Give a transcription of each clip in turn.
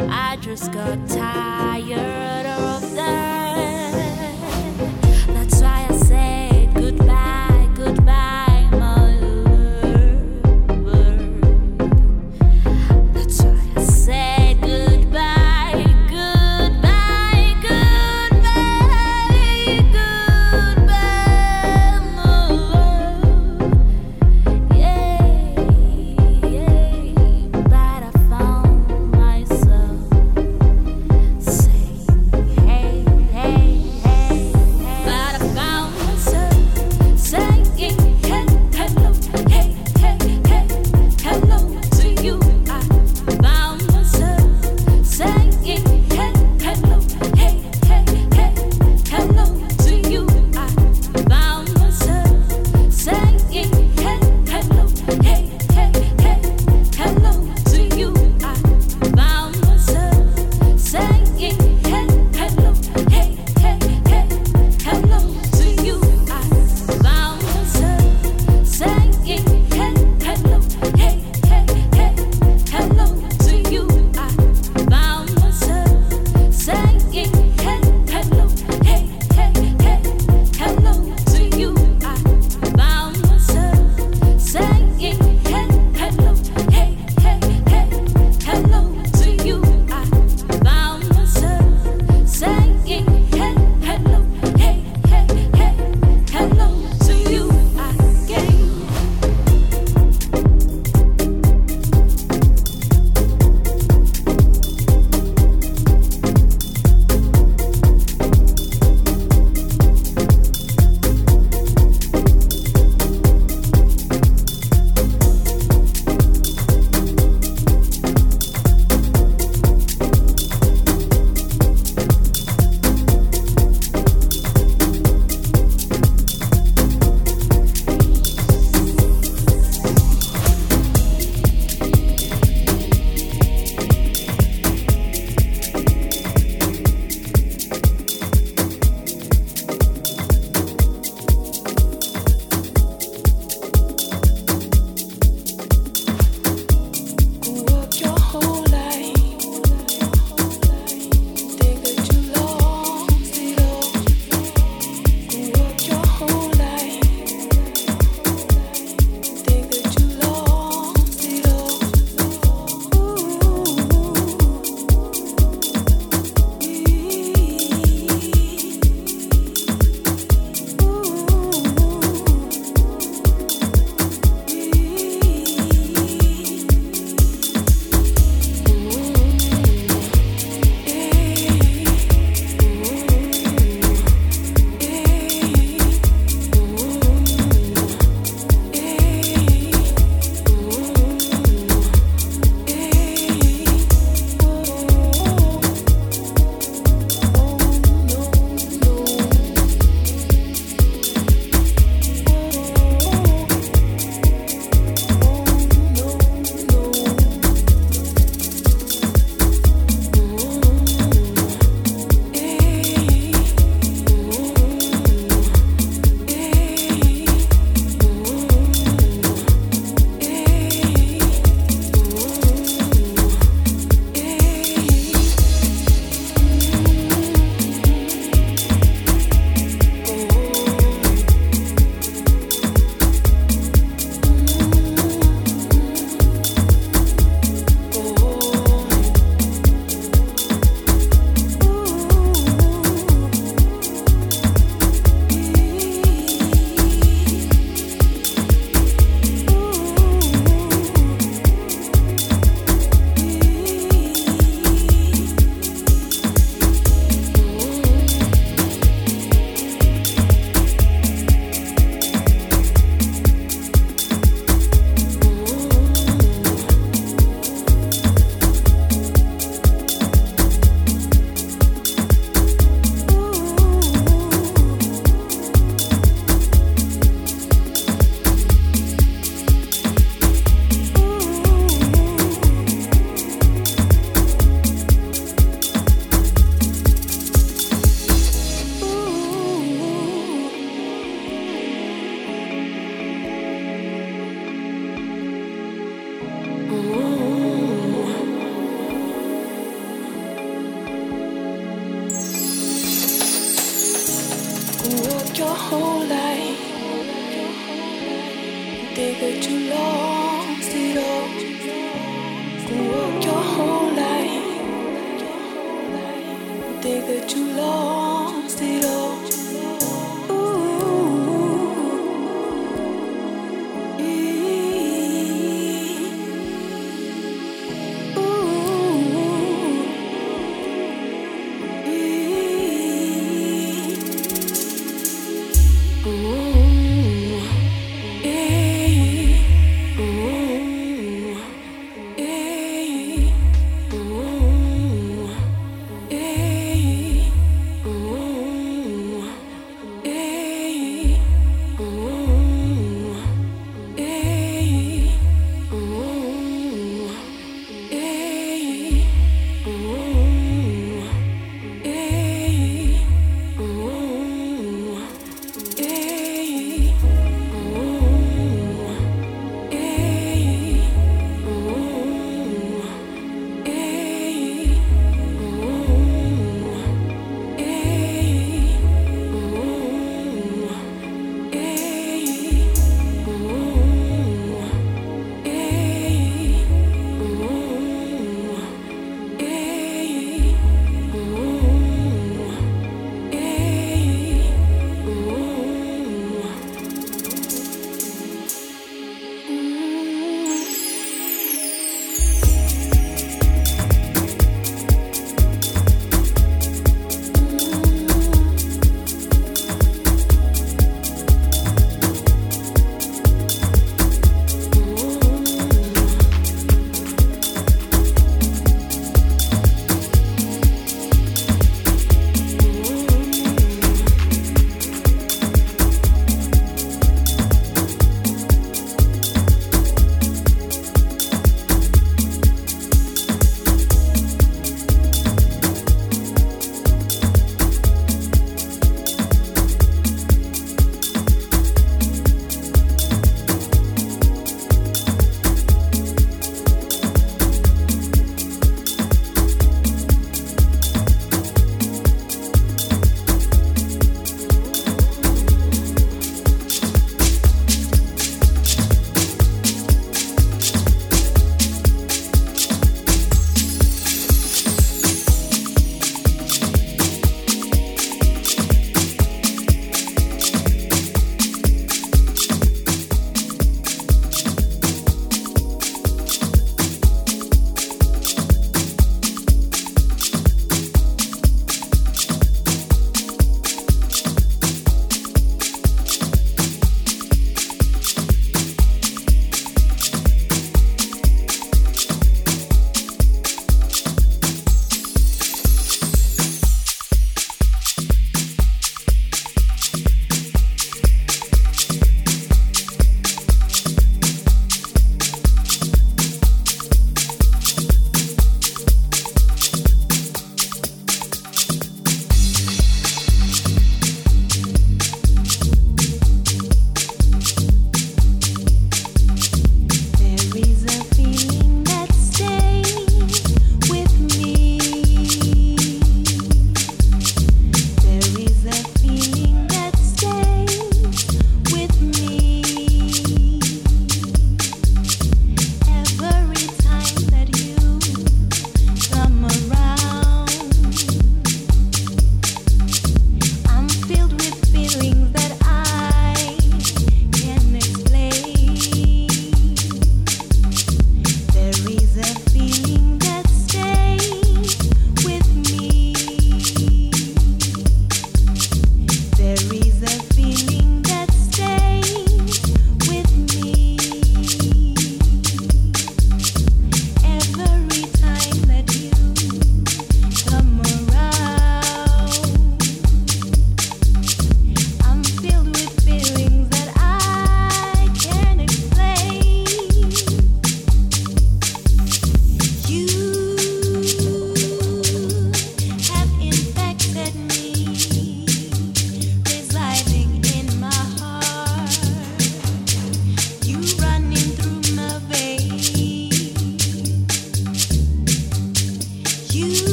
I just got tired of that.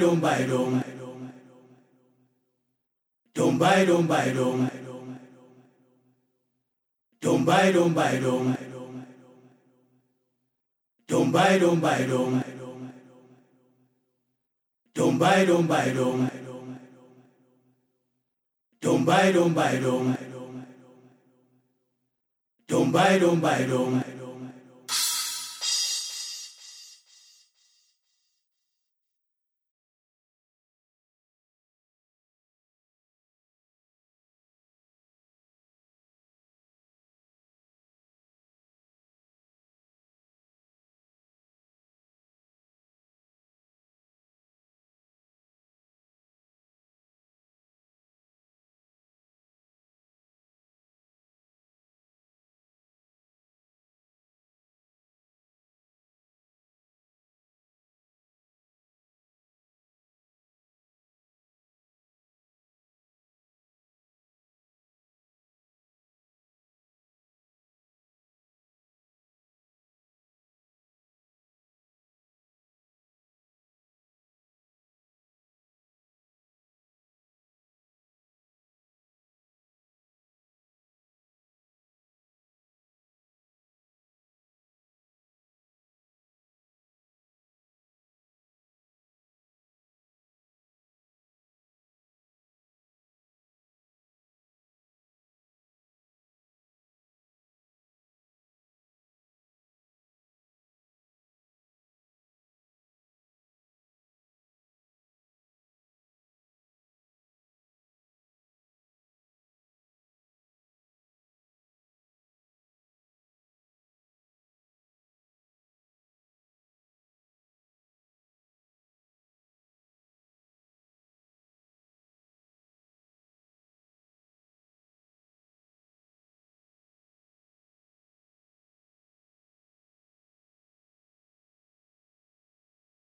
Dum by dum. Dum by dum by dum. Dum by dum by dum. Dum by dum by dum. Dum by dum by dum. Dum by dum by dum. Dum by dum by dum.